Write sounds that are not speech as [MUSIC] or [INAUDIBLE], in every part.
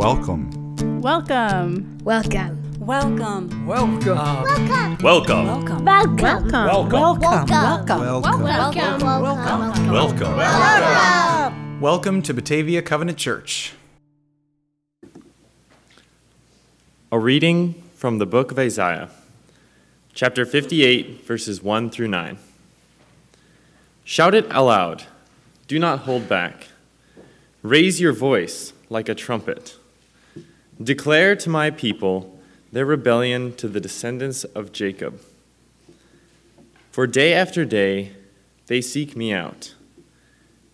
Welcome. Welcome. Welcome. Welcome. Welcome. Welcome. Welcome. Welcome. Welcome. Welcome. Welcome. Welcome. Welcome. Welcome. Welcome Welcome to Batavia Covenant Church. A reading from the book of Isaiah, chapter 58, verses 1 through 9. Shout it aloud, do not hold back. Raise your voice like a trumpet. Declare to my people their rebellion to the descendants of Jacob. For day after day they seek me out.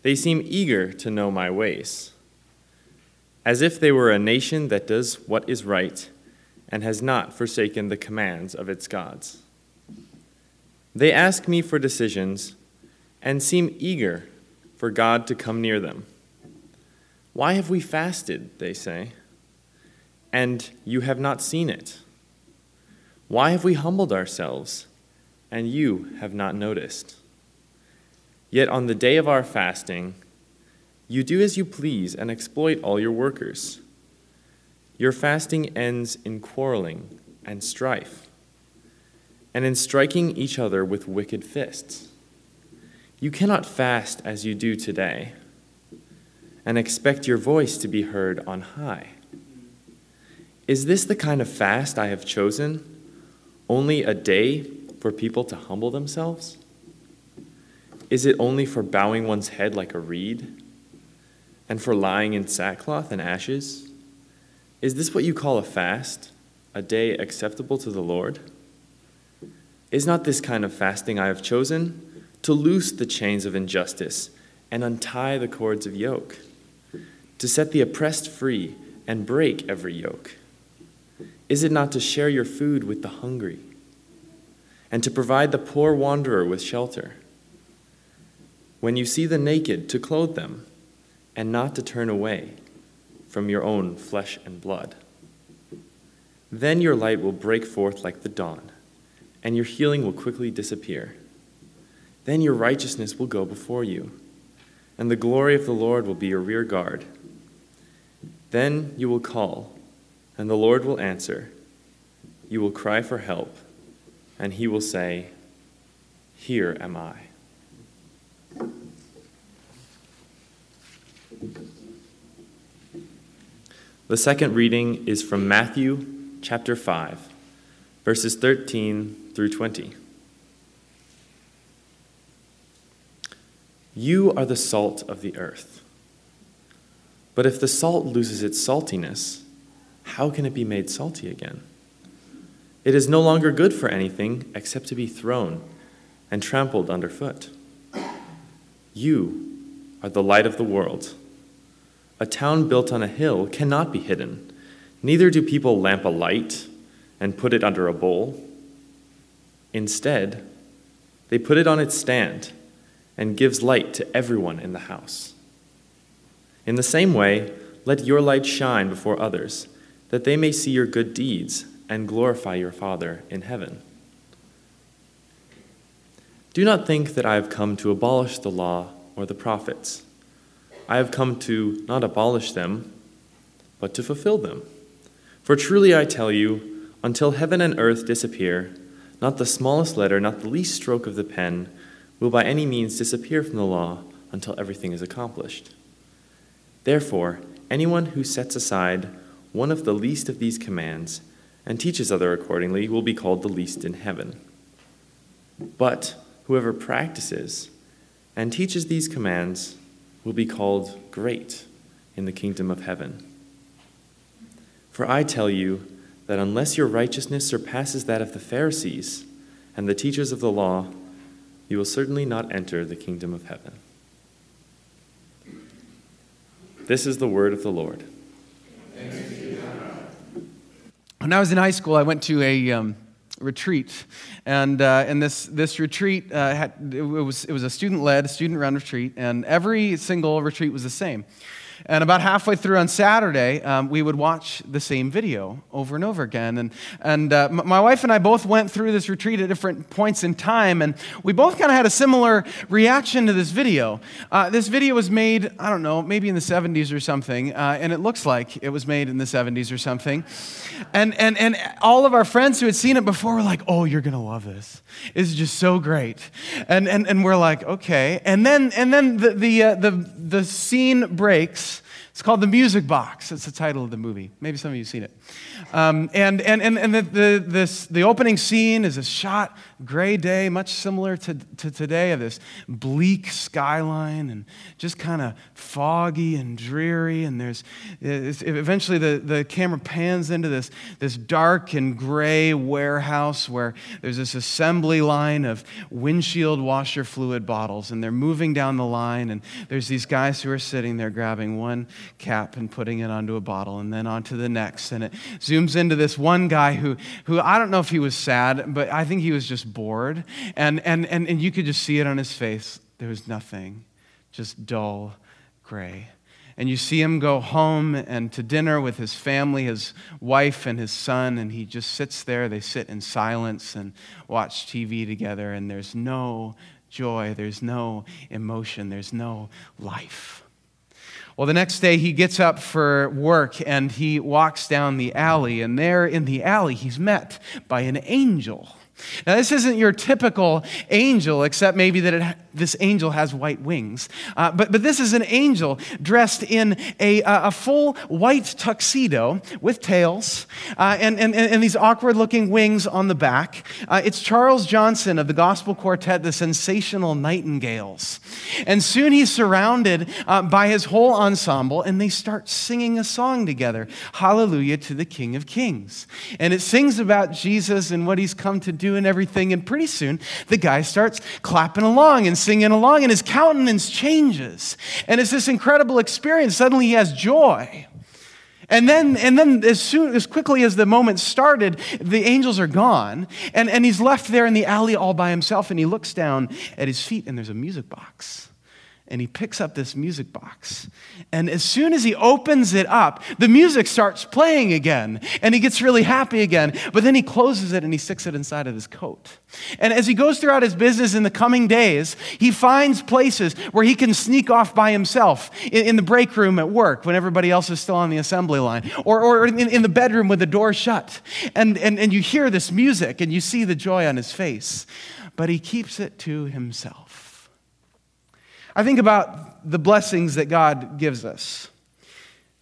They seem eager to know my ways, as if they were a nation that does what is right and has not forsaken the commands of its gods. They ask me for decisions and seem eager for God to come near them. Why have we fasted, they say, and you have not seen it? Why have we humbled ourselves, and you have not noticed? Yet on the day of our fasting, you do as you please and exploit all your workers. Your fasting ends in quarreling and strife, and in striking each other with wicked fists. You cannot fast as you do today and expect your voice to be heard on high. Is this the kind of fast I have chosen? Only a day for people to humble themselves? Is it only for bowing one's head like a reed and for lying in sackcloth and ashes? Is this what you call a fast, a day acceptable to the Lord? Is not this kind of fasting I have chosen? To loose the chains of injustice and untie the cords of yoke, to set the oppressed free and break every yoke? Is it not to share your food with the hungry and to provide the poor wanderer with shelter? When you see the naked, to clothe them and not to turn away from your own flesh and blood. Then your light will break forth like the dawn, and your healing will quickly disappear. Then your righteousness will go before you, and the glory of the Lord will be your rear guard. Then you will call, and the Lord will answer. You will cry for help, and he will say, Here am I. The second reading is from Matthew chapter 5, verses 13 through 20. You are the salt of the earth. But if the salt loses its saltiness, how can it be made salty again? It is no longer good for anything except to be thrown and trampled underfoot. You are the light of the world. A town built on a hill cannot be hidden. Neither do people lamp a light and put it under a bowl. Instead, they put it on its stand and gives light to everyone in the house. In the same way, let your light shine before others, that they may see your good deeds and glorify your Father in heaven. Do not think that I have come to abolish the law or the prophets. I have come to not abolish them, but to fulfill them. For truly I tell you, until heaven and earth disappear, not the smallest letter, not the least stroke of the pen, will by any means disappear from the law until everything is accomplished. Therefore, anyone who sets aside one of the least of these commands and teaches other accordingly will be called the least in heaven. But whoever practices and teaches these commands will be called great in the kingdom of heaven. For I tell you that unless your righteousness surpasses that of the Pharisees and the teachers of the law, you will certainly not enter the kingdom of heaven. This is the word of the Lord. When I was in high school, I went to a um, retreat, and uh, and this this retreat uh, had it was it was a student led student run retreat, and every single retreat was the same. And about halfway through on Saturday, um, we would watch the same video over and over again. And, and uh, m- my wife and I both went through this retreat at different points in time, and we both kind of had a similar reaction to this video. Uh, this video was made, I don't know, maybe in the 70s or something, uh, and it looks like it was made in the 70s or something. And, and, and all of our friends who had seen it before were like, oh, you're going to love this. It's just so great. And, and, and we're like, okay. And then, and then the, the, uh, the, the scene breaks. It's called The Music Box. That's the title of the movie. Maybe some of you have seen it. Um, and and, and, and the, the, this, the opening scene is a shot, gray day, much similar to, to today, of this bleak skyline and just kind of foggy and dreary. And there's eventually the, the camera pans into this, this dark and gray warehouse where there's this assembly line of windshield washer fluid bottles. And they're moving down the line. And there's these guys who are sitting there grabbing one cap and putting it onto a bottle and then onto the next. And it zooms into this one guy who, who I don't know if he was sad, but I think he was just bored. And, and, and, and you could just see it on his face. There was nothing, just dull gray. And you see him go home and to dinner with his family, his wife and his son, and he just sits there. They sit in silence and watch TV together, and there's no joy, there's no emotion, there's no life. Well, the next day he gets up for work and he walks down the alley, and there in the alley he's met by an angel. Now, this isn't your typical angel, except maybe that it, this angel has white wings. Uh, but, but this is an angel dressed in a, a full white tuxedo with tails uh, and, and, and these awkward looking wings on the back. Uh, it's Charles Johnson of the gospel quartet, the Sensational Nightingales. And soon he's surrounded uh, by his whole ensemble, and they start singing a song together Hallelujah to the King of Kings. And it sings about Jesus and what he's come to do and everything. And pretty soon, the guy starts clapping along and singing along, and his countenance changes. And it's this incredible experience. Suddenly, he has joy. And then, and then as soon as quickly as the moment started, the angels are gone, and, and he's left there in the alley all by himself, and he looks down at his feet, and there's a music box and he picks up this music box. And as soon as he opens it up, the music starts playing again, and he gets really happy again. But then he closes it and he sticks it inside of his coat. And as he goes throughout his business in the coming days, he finds places where he can sneak off by himself in, in the break room at work when everybody else is still on the assembly line, or, or in, in the bedroom with the door shut. And, and, and you hear this music and you see the joy on his face, but he keeps it to himself. I think about the blessings that God gives us.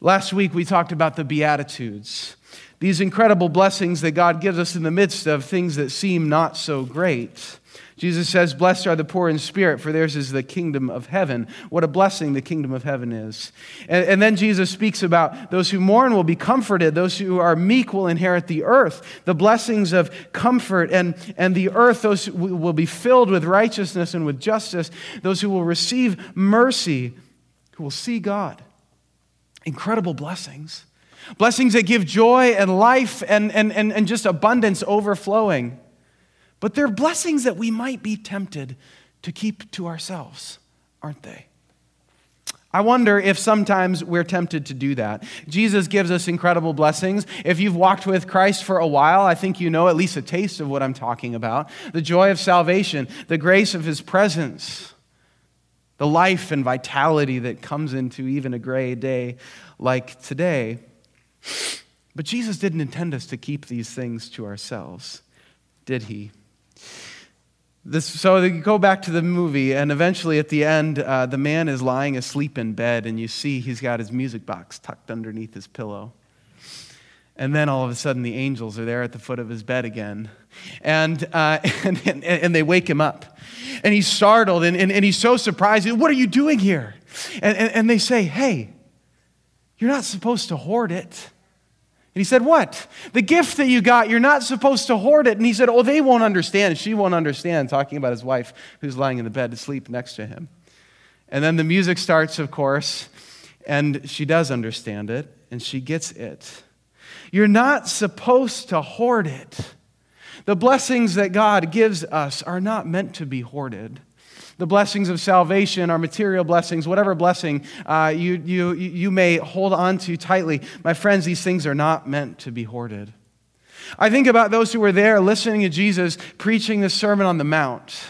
Last week we talked about the Beatitudes, these incredible blessings that God gives us in the midst of things that seem not so great. Jesus says, Blessed are the poor in spirit, for theirs is the kingdom of heaven. What a blessing the kingdom of heaven is. And, and, then Jesus speaks about those who mourn will be comforted, those who are meek will inherit the earth, the blessings of comfort and, and the earth, those will be filled with righteousness and with justice, those who will receive mercy, who will see God. Incredible blessings. Blessings that give joy and life and, and, and, and just abundance overflowing. But they're blessings that we might be tempted to keep to ourselves, aren't they? I wonder if sometimes we're tempted to do that. Jesus gives us incredible blessings. If you've walked with Christ for a while, I think you know at least a taste of what I'm talking about the joy of salvation, the grace of his presence, the life and vitality that comes into even a gray day like today. But Jesus didn't intend us to keep these things to ourselves, did he? This, so you go back to the movie, and eventually at the end, uh, the man is lying asleep in bed, and you see he's got his music box tucked underneath his pillow. And then all of a sudden, the angels are there at the foot of his bed again. And, uh, [LAUGHS] and, and, and, they wake him up. And he's startled, and, and, and he's so surprised. What are you doing here? And, and, and they say, Hey, you're not supposed to hoard it. And he said, What? The gift that you got, you're not supposed to hoard it. And he said, Oh, they won't understand. She won't understand, talking about his wife who's lying in the bed to sleep next to him. And then the music starts, of course, and she does understand it, and she gets it. You're not supposed to hoard it. The blessings that God gives us are not meant to be hoarded. The blessings of salvation, our material blessings, whatever blessing uh, you, you, you may hold on to tightly, my friends, these things are not meant to be hoarded. I think about those who were there listening to Jesus preaching the Sermon on the Mount.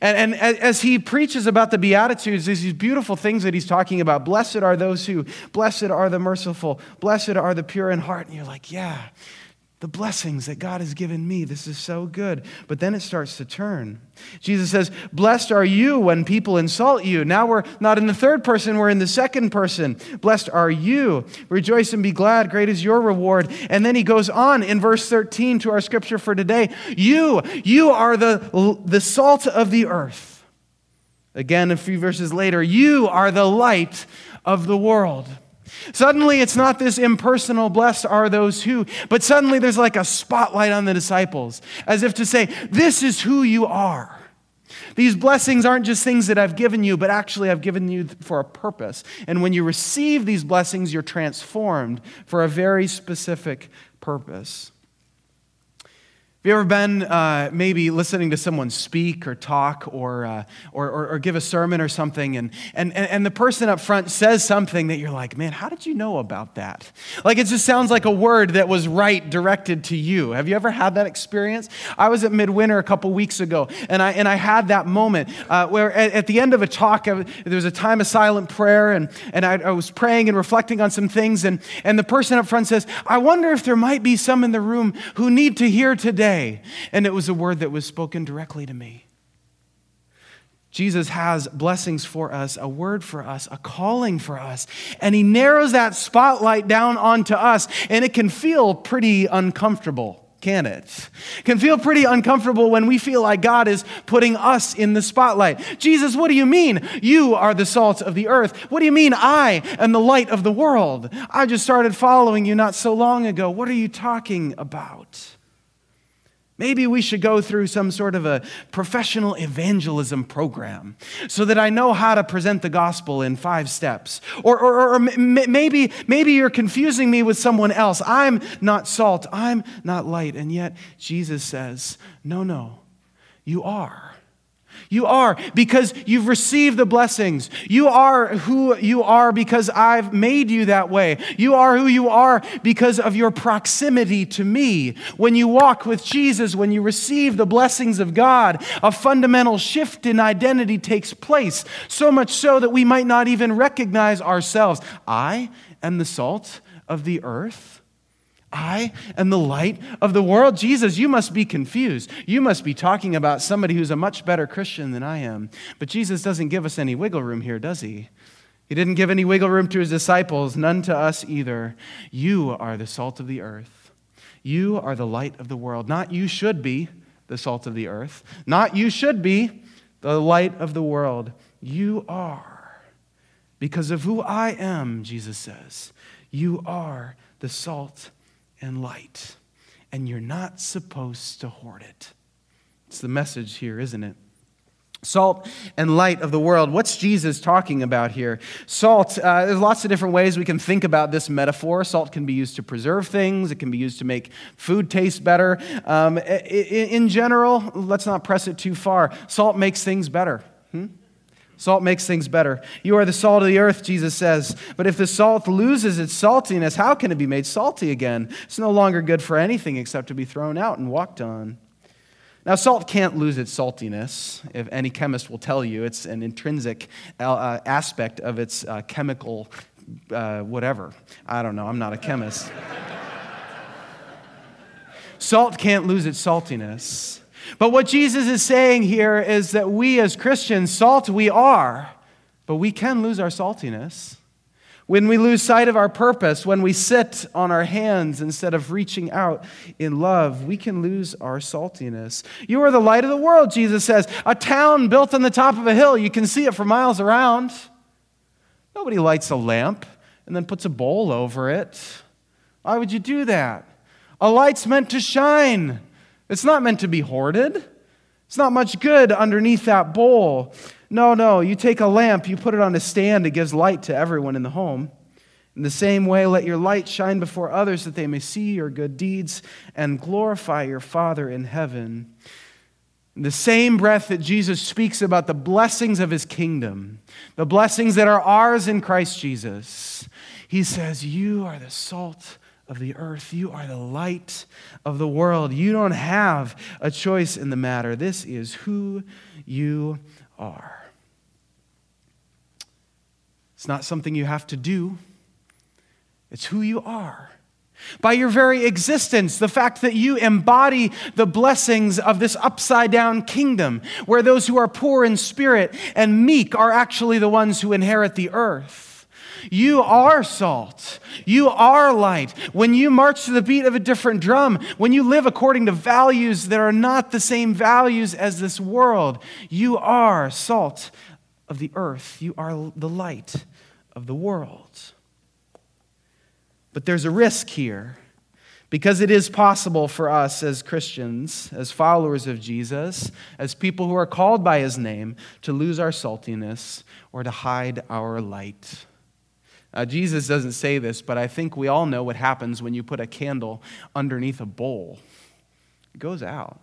And, and as he preaches about the Beatitudes, these beautiful things that he's talking about. Blessed are those who, blessed are the merciful, blessed are the pure in heart. And you're like, yeah, the blessings that God has given me. This is so good. But then it starts to turn. Jesus says, Blessed are you when people insult you. Now we're not in the third person, we're in the second person. Blessed are you. Rejoice and be glad. Great is your reward. And then he goes on in verse 13 to our scripture for today You, you are the, the salt of the earth. Again, a few verses later, you are the light of the world. Suddenly, it's not this impersonal, blessed are those who, but suddenly there's like a spotlight on the disciples, as if to say, This is who you are. These blessings aren't just things that I've given you, but actually I've given you for a purpose. And when you receive these blessings, you're transformed for a very specific purpose. Have you ever been uh, maybe listening to someone speak or talk or, uh, or, or, or, give a sermon or something, and, and, and the person up front says something that you're like, man, how did you know about that? Like it just sounds like a word that was right directed to you. Have you ever had that experience? I was at Midwinter a couple weeks ago, and I, and I had that moment uh, where at, at, the end of a talk, there was a time of silent prayer, and, and I, I was praying and reflecting on some things, and, and the person up front says, I wonder if there might be some in the room who need to hear and it was a word that was spoken directly to me. Jesus has blessings for us, a word for us, a calling for us, and he narrows that spotlight down onto us, and it can feel pretty uncomfortable can it? Can feel pretty uncomfortable when we feel like God is putting us in the spotlight. Jesus, what do you mean? You are the salt of the earth. What do you mean I am the light of the world? I just started following you not so long ago. What are you talking about? Maybe we should go through some sort of a professional evangelism program so that I know how to present the gospel in five steps. Or, or, or, maybe, maybe you're confusing me with someone else. I'm not salt, I'm not light. And yet Jesus says, no, no, you are. You are because you've received the blessings. You are who you are because I've made you that way. You are who you are because of your proximity to me. When you walk with Jesus, when you receive the blessings of God, a fundamental shift in identity takes place, so much so that we might not even recognize ourselves. I am the salt of the earth. I am the light of the world. Jesus, you must be confused. You must be talking about somebody who's a much better Christian than I am. But Jesus doesn't give us any wiggle room here, does he? He didn't give any wiggle room to his disciples, none to us either. You are the salt of the earth. You are the light of the world. Not you should be the salt of the earth. Not you should be the light of the world. You are. Because of who I am, Jesus says, you are the salt and light. And you're not supposed to hoard it. It's the message here, isn't it? Salt and light of the world. What's Jesus talking about here? Salt, uh, there's lots of different ways we can think about this metaphor. Salt can be used to preserve things, it can be used to make food taste better. Um, in general, let's not press it too far. Salt makes things better. Hmm? Salt makes things better. You are the salt of the earth, Jesus says. But if the salt loses its saltiness, how can it be made salty again? It's no longer good for anything except to be thrown out and walked on. Now, salt can't lose its saltiness. If any chemist will tell you, it's an intrinsic uh, aspect of its uh, chemical uh, whatever. I don't know. I'm not a chemist. [LAUGHS] salt can't lose its saltiness. But what Jesus is saying here is that we as Christians, salt we are, but we can lose our saltiness. When we lose sight of our purpose, when we sit on our hands instead of reaching out in love, we can lose our saltiness. You are the light of the world, Jesus says. A town built on the top of a hill, you can see it for miles around. Nobody lights a lamp and then puts a bowl over it. Why would you do that? A light's meant to shine. It's not meant to be hoarded. It's not much good underneath that bowl. No, no, you take a lamp, you put it on a stand, it gives light to everyone in the home. In the same way, let your light shine before others that they may see your good deeds and glorify your Father in heaven. In the same breath that Jesus speaks about the blessings of his kingdom, the blessings that are ours in Christ Jesus, he says, You are the salt of the earth. You are the light of the world. You don't have a choice in the matter. This is who you are. It's not something you have to do, it's who you are. By your very existence, the fact that you embody the blessings of this upside down kingdom, where those who are poor in spirit and meek are actually the ones who inherit the earth. You are salt. You are light. When you march to the beat of a different drum, when you live according to values that are not the same values as this world, you are salt of the earth. You are the light of the world. But there's a risk here because it is possible for us as Christians, as followers of Jesus, as people who are called by his name, to lose our saltiness or to hide our light. Uh, Jesus doesn't say this, but I think we all know what happens when you put a candle underneath a bowl. It goes out.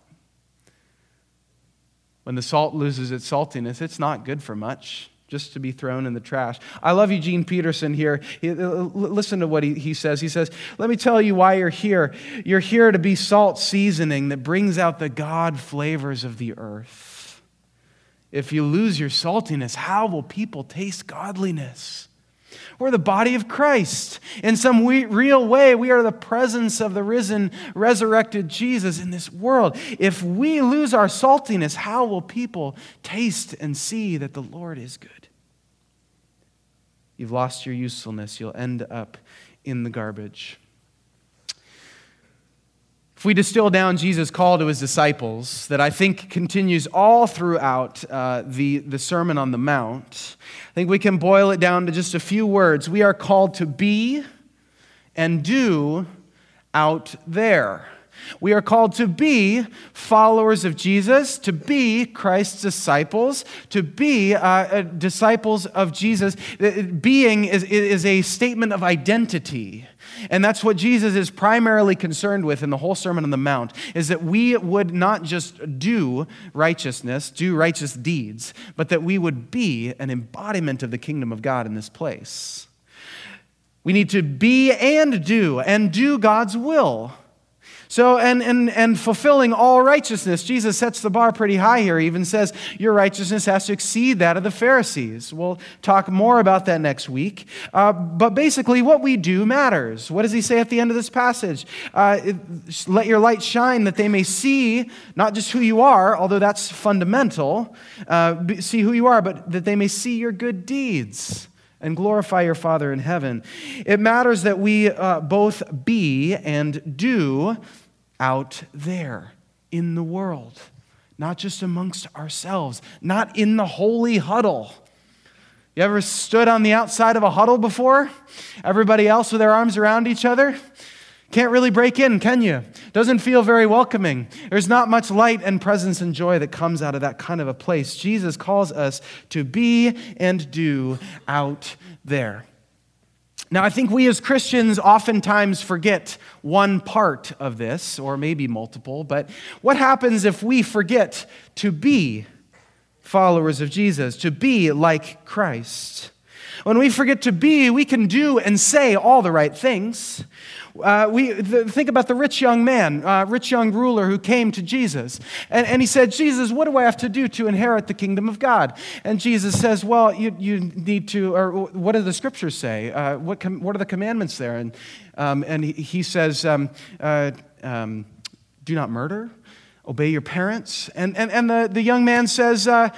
When the salt loses its saltiness, it's not good for much just to be thrown in the trash. I love Eugene Peterson here. Uh, listen to what he, he says. He says, Let me tell you why you're here. You're here to be salt seasoning that brings out the God flavors of the earth. If you lose your saltiness, how will people taste godliness? We're the body of Christ. In some we, real way, we are the presence of the risen, resurrected Jesus in this world. If we lose our saltiness, how will people taste and see that the Lord is good? You've lost your usefulness. You'll end up in the garbage. If we distill down Jesus' call to his disciples, that I think continues all throughout uh, the, the Sermon on the Mount, I think we can boil it down to just a few words. We are called to be and do out there. We are called to be followers of Jesus, to be Christ's disciples, to be uh, uh, disciples of Jesus. Being is, is a statement of identity. And that's what Jesus is primarily concerned with in the whole Sermon on the Mount is that we would not just do righteousness, do righteous deeds, but that we would be an embodiment of the kingdom of God in this place. We need to be and do, and do God's will. So, and, and, and fulfilling all righteousness, Jesus sets the bar pretty high here. He even says your righteousness has to exceed that of the Pharisees. We'll talk more about that next week. Uh, but basically, what we do matters. What does he say at the end of this passage? Uh, it, let your light shine that they may see not just who you are, although that's fundamental, uh, see who you are, but that they may see your good deeds and glorify your Father in heaven. It matters that we uh, both be and do out there in the world, not just amongst ourselves, not in the holy huddle. You ever stood on the outside of a huddle before? Everybody else with their arms around each other? Can't really break in, can you? Doesn't feel very welcoming. There's not much light and presence and joy that comes out of that kind of a place. Jesus calls us to be and do out there. Now, I think we as Christians oftentimes forget one part of this, or maybe multiple, but what happens if we forget to be followers of Jesus, to be like Christ? When we forget to be, we can do and say all the right things. Uh, we th- think about the rich young man, uh, rich young ruler who came to Jesus. And, and he said, Jesus, what do I have to do to inherit the kingdom of God? And Jesus says, Well, you, you need to, or what do the scriptures say? Uh, what, com- what are the commandments there? And, um, and he, he says, um, uh, um, Do not murder, obey your parents. And, and, and the, the young man says, uh,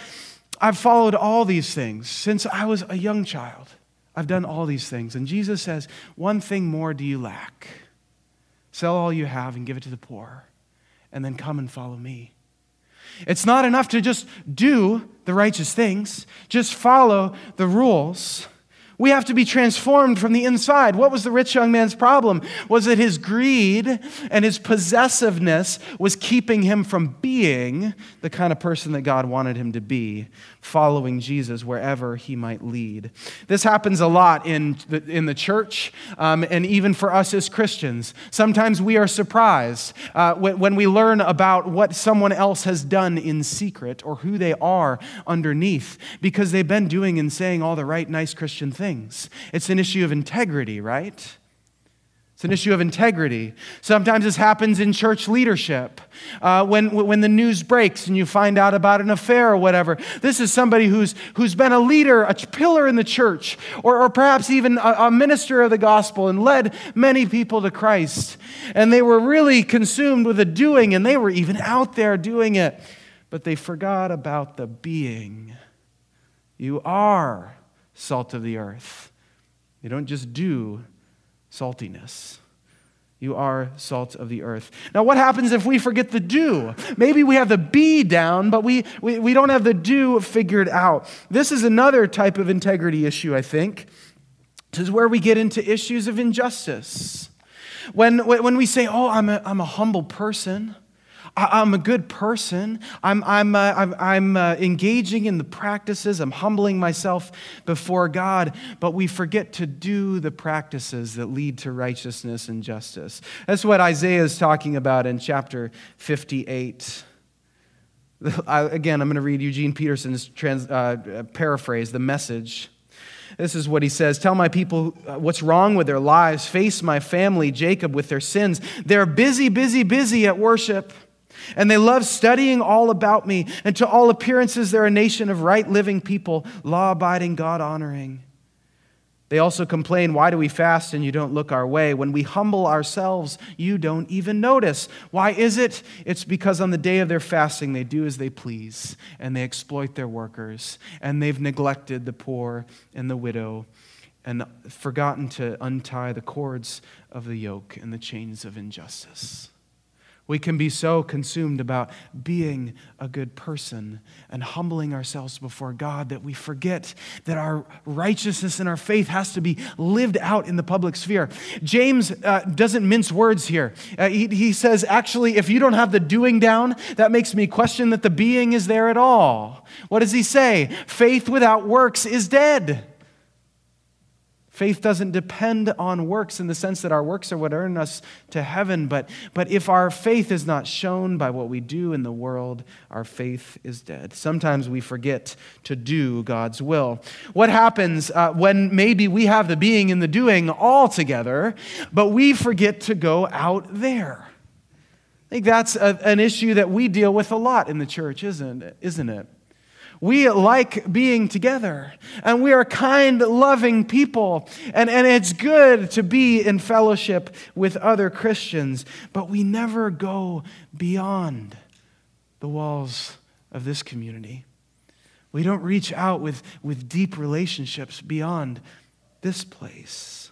I've followed all these things since I was a young child. I've done all these things. And Jesus says, One thing more do you lack. Sell all you have and give it to the poor, and then come and follow me. It's not enough to just do the righteous things, just follow the rules. We have to be transformed from the inside. What was the rich young man's problem? Was that his greed and his possessiveness was keeping him from being the kind of person that God wanted him to be, following Jesus wherever he might lead. This happens a lot in the, in the church um, and even for us as Christians. Sometimes we are surprised uh, when, when we learn about what someone else has done in secret or who they are underneath because they've been doing and saying all the right, nice Christian things things. It's an issue of integrity, right? It's an issue of integrity. Sometimes this happens in church leadership. Uh, when, when the news breaks and you find out about an affair or whatever, this is somebody who's, who's been a leader, a pillar in the church, or, or perhaps even a, a minister of the gospel and led many people to Christ. And they were really consumed with the doing, and they were even out there doing it. But they forgot about the being. You are salt of the earth. You don't just do saltiness. You are salt of the earth. Now, what happens if we forget the do? Maybe we have the be down, but we, we, we don't have the do figured out. This is another type of integrity issue, I think. This is where we get into issues of injustice. When, when we say, oh, I'm a, I'm a humble person, I'm a good person. I'm, I'm, uh, I'm, I'm uh, engaging in the practices. I'm humbling myself before God. But we forget to do the practices that lead to righteousness and justice. That's what Isaiah is talking about in chapter 58. [LAUGHS] again, I'm going to read Eugene Peterson's trans, uh, paraphrase, the message. This is what he says Tell my people uh, what's wrong with their lives. Face my family, Jacob, with their sins. They're busy, busy, busy at worship. And they love studying all about me. And to all appearances, they're a nation of right living people, law abiding, God honoring. They also complain, Why do we fast and you don't look our way? When we humble ourselves, you don't even notice. Why is it? It's because on the day of their fasting, they do as they please, and they exploit their workers, and they've neglected the poor and the widow, and forgotten to untie the cords of the yoke and the chains of injustice. We can be so consumed about being a good person and humbling ourselves before God that we forget that our righteousness and our faith has to be lived out in the public sphere. James uh, doesn't mince words here. Uh, he, he says, actually, if you don't have the doing down, that makes me question that the being is there at all. What does he say? Faith without works is dead. Faith doesn't depend on works in the sense that our works are what earn us to heaven, but, but if our faith is not shown by what we do in the world, our faith is dead. Sometimes we forget to do God's will. What happens uh, when maybe we have the being and the doing all together, but we forget to go out there? I think that's a, an issue that we deal with a lot in the church, isn't it? Isn't it? We like being together, and we are kind, loving people, and, and it's good to be in fellowship with other Christians, but we never go beyond the walls of this community. We don't reach out with, with deep relationships beyond this place.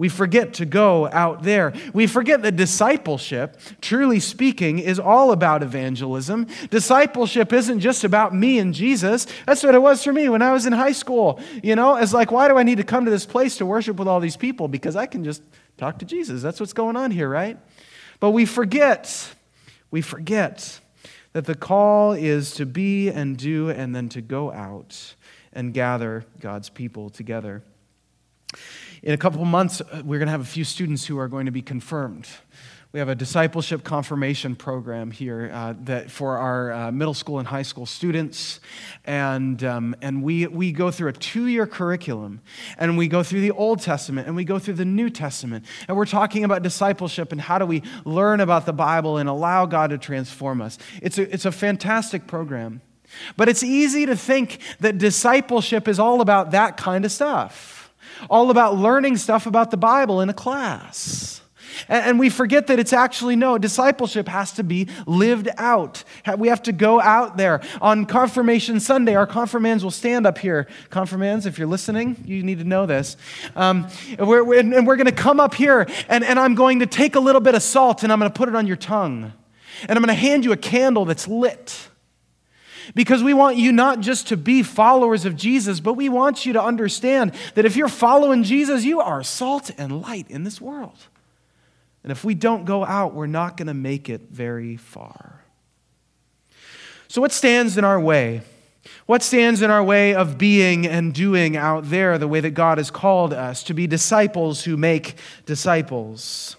We forget to go out there. We forget that discipleship, truly speaking, is all about evangelism. Discipleship isn't just about me and Jesus. That's what it was for me when I was in high school. You know, it's like, why do I need to come to this place to worship with all these people? Because I can just talk to Jesus. That's what's going on here, right? But we forget, we forget that the call is to be and do and then to go out and gather God's people together. In a couple months, uh, we're going to have a few students who are going to be confirmed. We have a discipleship confirmation program here uh, that for our uh, middle school and high school students, and um, and we we go through a two-year curriculum, and we go through the Old Testament and we go through the New Testament, and we're talking about discipleship and how do we learn about the Bible and allow God to transform us. It's a it's a fantastic program, but it's easy to think that discipleship is all about that kind of stuff all about learning stuff about the Bible in a class. And we forget that it's actually no, discipleship has to be lived out. We have to go out there. On Confirmation Sunday, our confirmands will stand up here. Confirmands, if you're listening, you need to know this. Um, we're, and we're going to come up here, and, and I'm going to take a little bit of salt and I'm going to put it on your tongue. And I'm going to hand you a candle that's lit. Because we want you not just to be followers of Jesus, but we want you to understand that if you're following Jesus, you are salt and light in this world. And if we don't go out, we're not going to make it very far. So, what stands in our way? What stands in our way of being and doing out there the way that God has called us to be disciples who make disciples?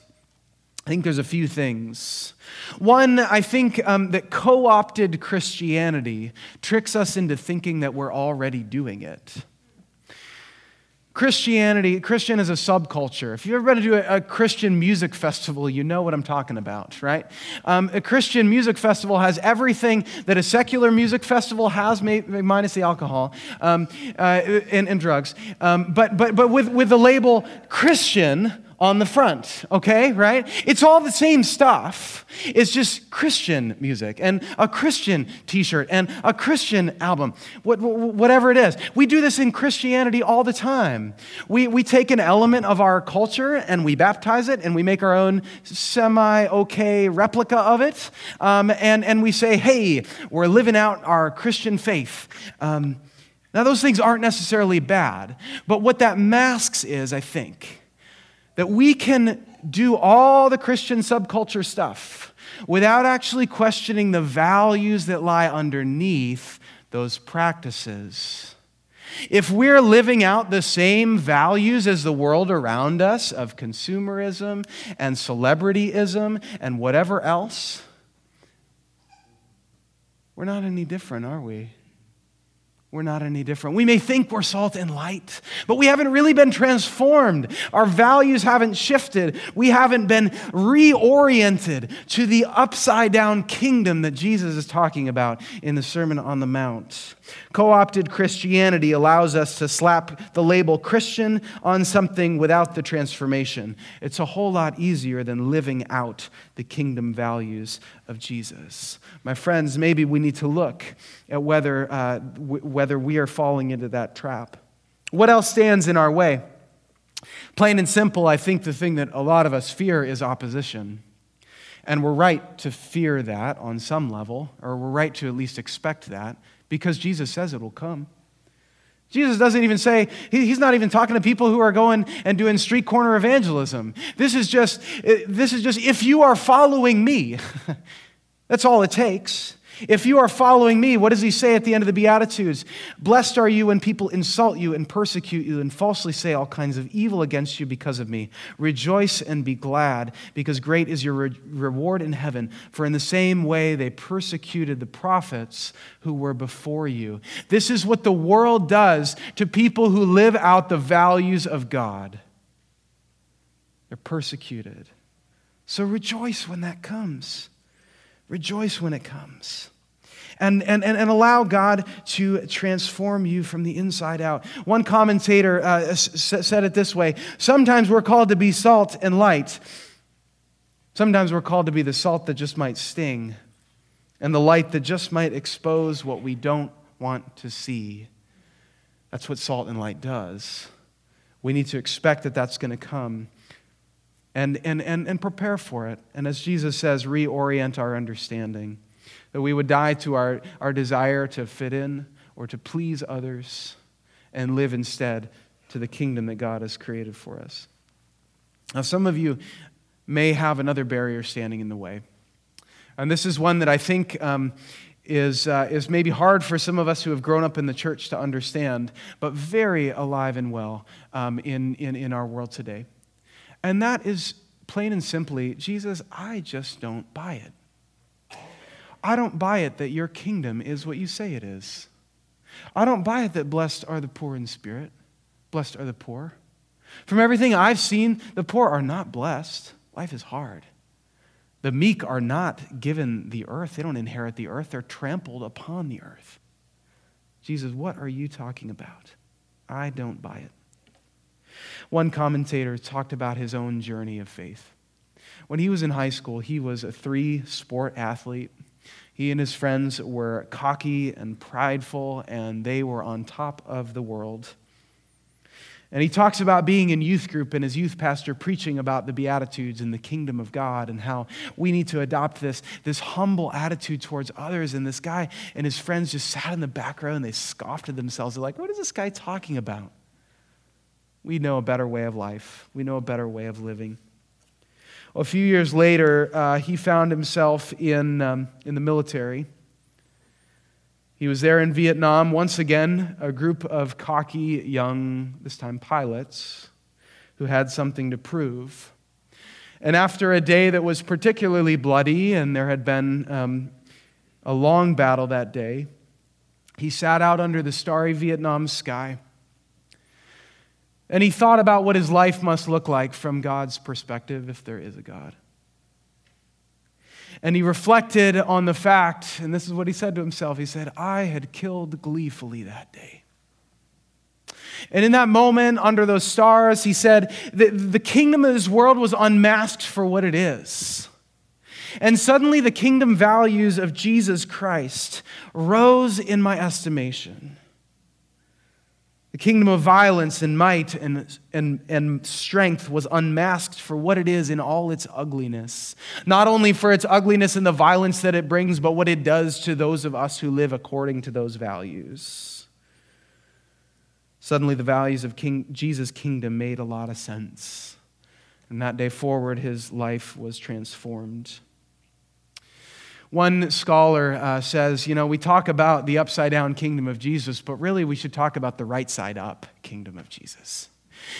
I think there's a few things. One, I think um, that co opted Christianity tricks us into thinking that we're already doing it. Christianity, Christian is a subculture. If you've ever been to a, a Christian music festival, you know what I'm talking about, right? Um, a Christian music festival has everything that a secular music festival has, minus the alcohol um, uh, and, and, drugs. Um, but but, but with, with the label Christian, on the front, okay, right? It's all the same stuff. It's just Christian music and a Christian t shirt and a Christian album, whatever it is. We do this in Christianity all the time. We, we take an element of our culture and we baptize it and we make our own semi okay replica of it. Um, and, and we say, hey, we're living out our Christian faith. Um, now, those things aren't necessarily bad, but what that masks is, I think, that we can do all the Christian subculture stuff without actually questioning the values that lie underneath those practices. If we're living out the same values as the world around us of consumerism and celebrityism and whatever else, we're not any different, are we? We're not any different. We may think we're salt and light, but we haven't really been transformed. Our values haven't shifted. We haven't been reoriented to the upside down kingdom that Jesus is talking about in the Sermon on the Mount. Co opted Christianity allows us to slap the label Christian on something without the transformation. It's a whole lot easier than living out the kingdom values of Jesus. My friends, maybe we need to look at whether, uh, whether we are falling into that trap. What else stands in our way? Plain and simple, I think the thing that a lot of us fear is opposition. And we're right to fear that on some level, or we're right to at least expect that because Jesus says it will come. Jesus doesn't even say, he's not even talking to people who are going and doing street corner evangelism. This is just, eh, this is just if you are following me, [LAUGHS] that's all it takes. If you are following me, what does he say at the end of the Beatitudes? Blessed are you when people insult you and persecute you and falsely say all kinds of evil against you because of me. Rejoice and be glad, because great is your re- reward in heaven. For in the same way they persecuted the prophets who were before you. This is what the world does to people who live out the values of God. They're persecuted. So rejoice when that comes. Rejoice when it comes and, and, and, allow God to transform you from the inside out. One commentator uh, said it this way Sometimes we're called to be salt and light. Sometimes we're called to be the salt that just might sting and the light that just might expose what we don't want to see. That's what salt and light does. We need to expect that that's going to come and, and, and, and prepare for it. And as Jesus says, reorient our understanding that we would die to our, our desire to fit in or to please others and live instead to the kingdom that God has created for us. Now, some of you may have another barrier standing in the way. And this is one that I think um, is, uh, is maybe hard for some of us who have grown up in the church to understand, but very alive and well um, in, in, in our world today. And that is plain and simply Jesus, I just don't buy it. I don't buy it that your kingdom is what you say it is. I don't buy it that blessed are the poor in spirit. Blessed are the poor. From everything I've seen, the poor are not blessed. Life is hard. The meek are not given the earth, they don't inherit the earth, they're trampled upon the earth. Jesus, what are you talking about? I don't buy it. One commentator talked about his own journey of faith. When he was in high school, he was a three sport athlete. He and his friends were cocky and prideful, and they were on top of the world. And he talks about being in youth group and his youth pastor preaching about the Beatitudes and the kingdom of God and how we need to adopt this, this humble attitude towards others. And this guy and his friends just sat in the back row and they scoffed at themselves. They're like, what is this guy talking about? We know a better way of life, we know a better way of living. Well, a few years later, uh, he found himself in, um, in the military. He was there in Vietnam. Once again, a group of cocky young, this time pilots, who had something to prove. And after a day that was particularly bloody, and there had been um, a long battle that day, he sat out under the starry Vietnam sky. And he thought about what his life must look like from God's perspective, if there is a God. And he reflected on the fact, and this is what he said to himself he said, I had killed gleefully that day. And in that moment, under those stars, he said, the, the kingdom of this world was unmasked for what it is. And suddenly, the kingdom values of Jesus Christ rose in my estimation. The kingdom of violence and might and, and, and strength was unmasked for what it is in all its ugliness. Not only for its ugliness and the violence that it brings, but what it does to those of us who live according to those values. Suddenly, the values of King, Jesus' kingdom made a lot of sense. And that day forward, his life was transformed. One scholar uh, says, you know, we talk about the upside down kingdom of Jesus, but really we should talk about the right side up kingdom of Jesus.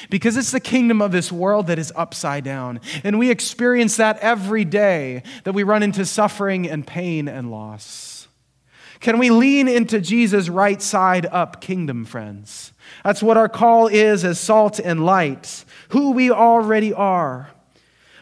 Because it's the kingdom of this world that is upside down. And we experience that every day that we run into suffering and pain and loss. Can we lean into Jesus' right side up kingdom, friends? That's what our call is as salt and light, who we already are.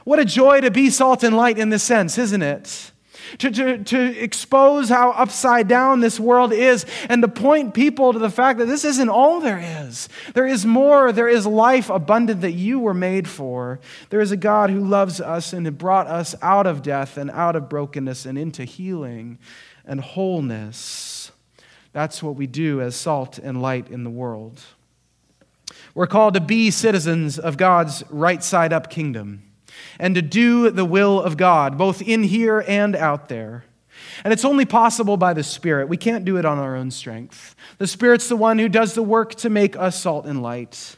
What a joy to be salt and light in this sense, isn't it? To, to, to expose how upside down this world is and to point people to the fact that this isn't all there is. There is more. There is life abundant that you were made for. There is a God who loves us and brought us out of death and out of brokenness and into healing and wholeness. That's what we do as salt and light in the world. We're called to be citizens of God's right side up kingdom and to do the will of God, both in here and out there. And it's only possible by the Spirit. We can't do it on our own strength. The Spirit's the one who does the work to make us salt and light.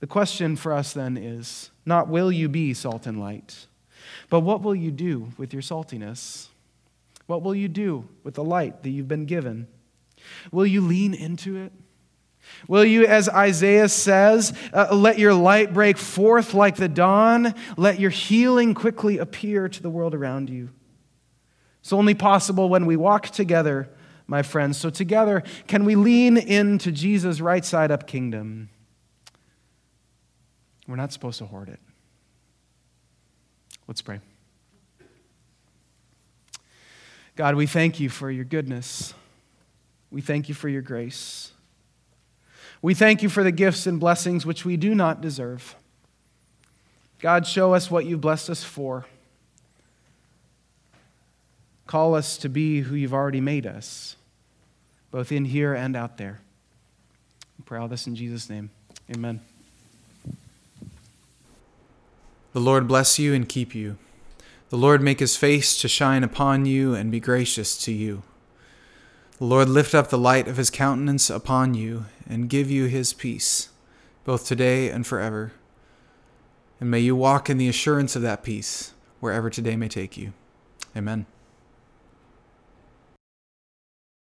The question for us then is not will you be salt and light, but what will you do with your saltiness? What will you do with the light that you've been given? Will you lean into it? Will you, as Isaiah says, uh, let your light break forth like the dawn? Let your healing quickly appear to the world around you. It's only possible when we walk together, my friends. So, together, can we lean into Jesus' right side up kingdom? We're not supposed to hoard it. Let's pray. God, we thank you for your goodness. We thank you for your grace. We thank you for the gifts and blessings which we do not deserve. God, show us what you've blessed us for. Call us to be who you've already made us, both in here and out there. We pray all this in Jesus' name. Amen. The Lord bless you and keep you. The Lord make his face to shine upon you and be gracious to you. Lord lift up the light of his countenance upon you and give you his peace, both today and forever. And may you walk in the assurance of that peace wherever today may take you. Amen.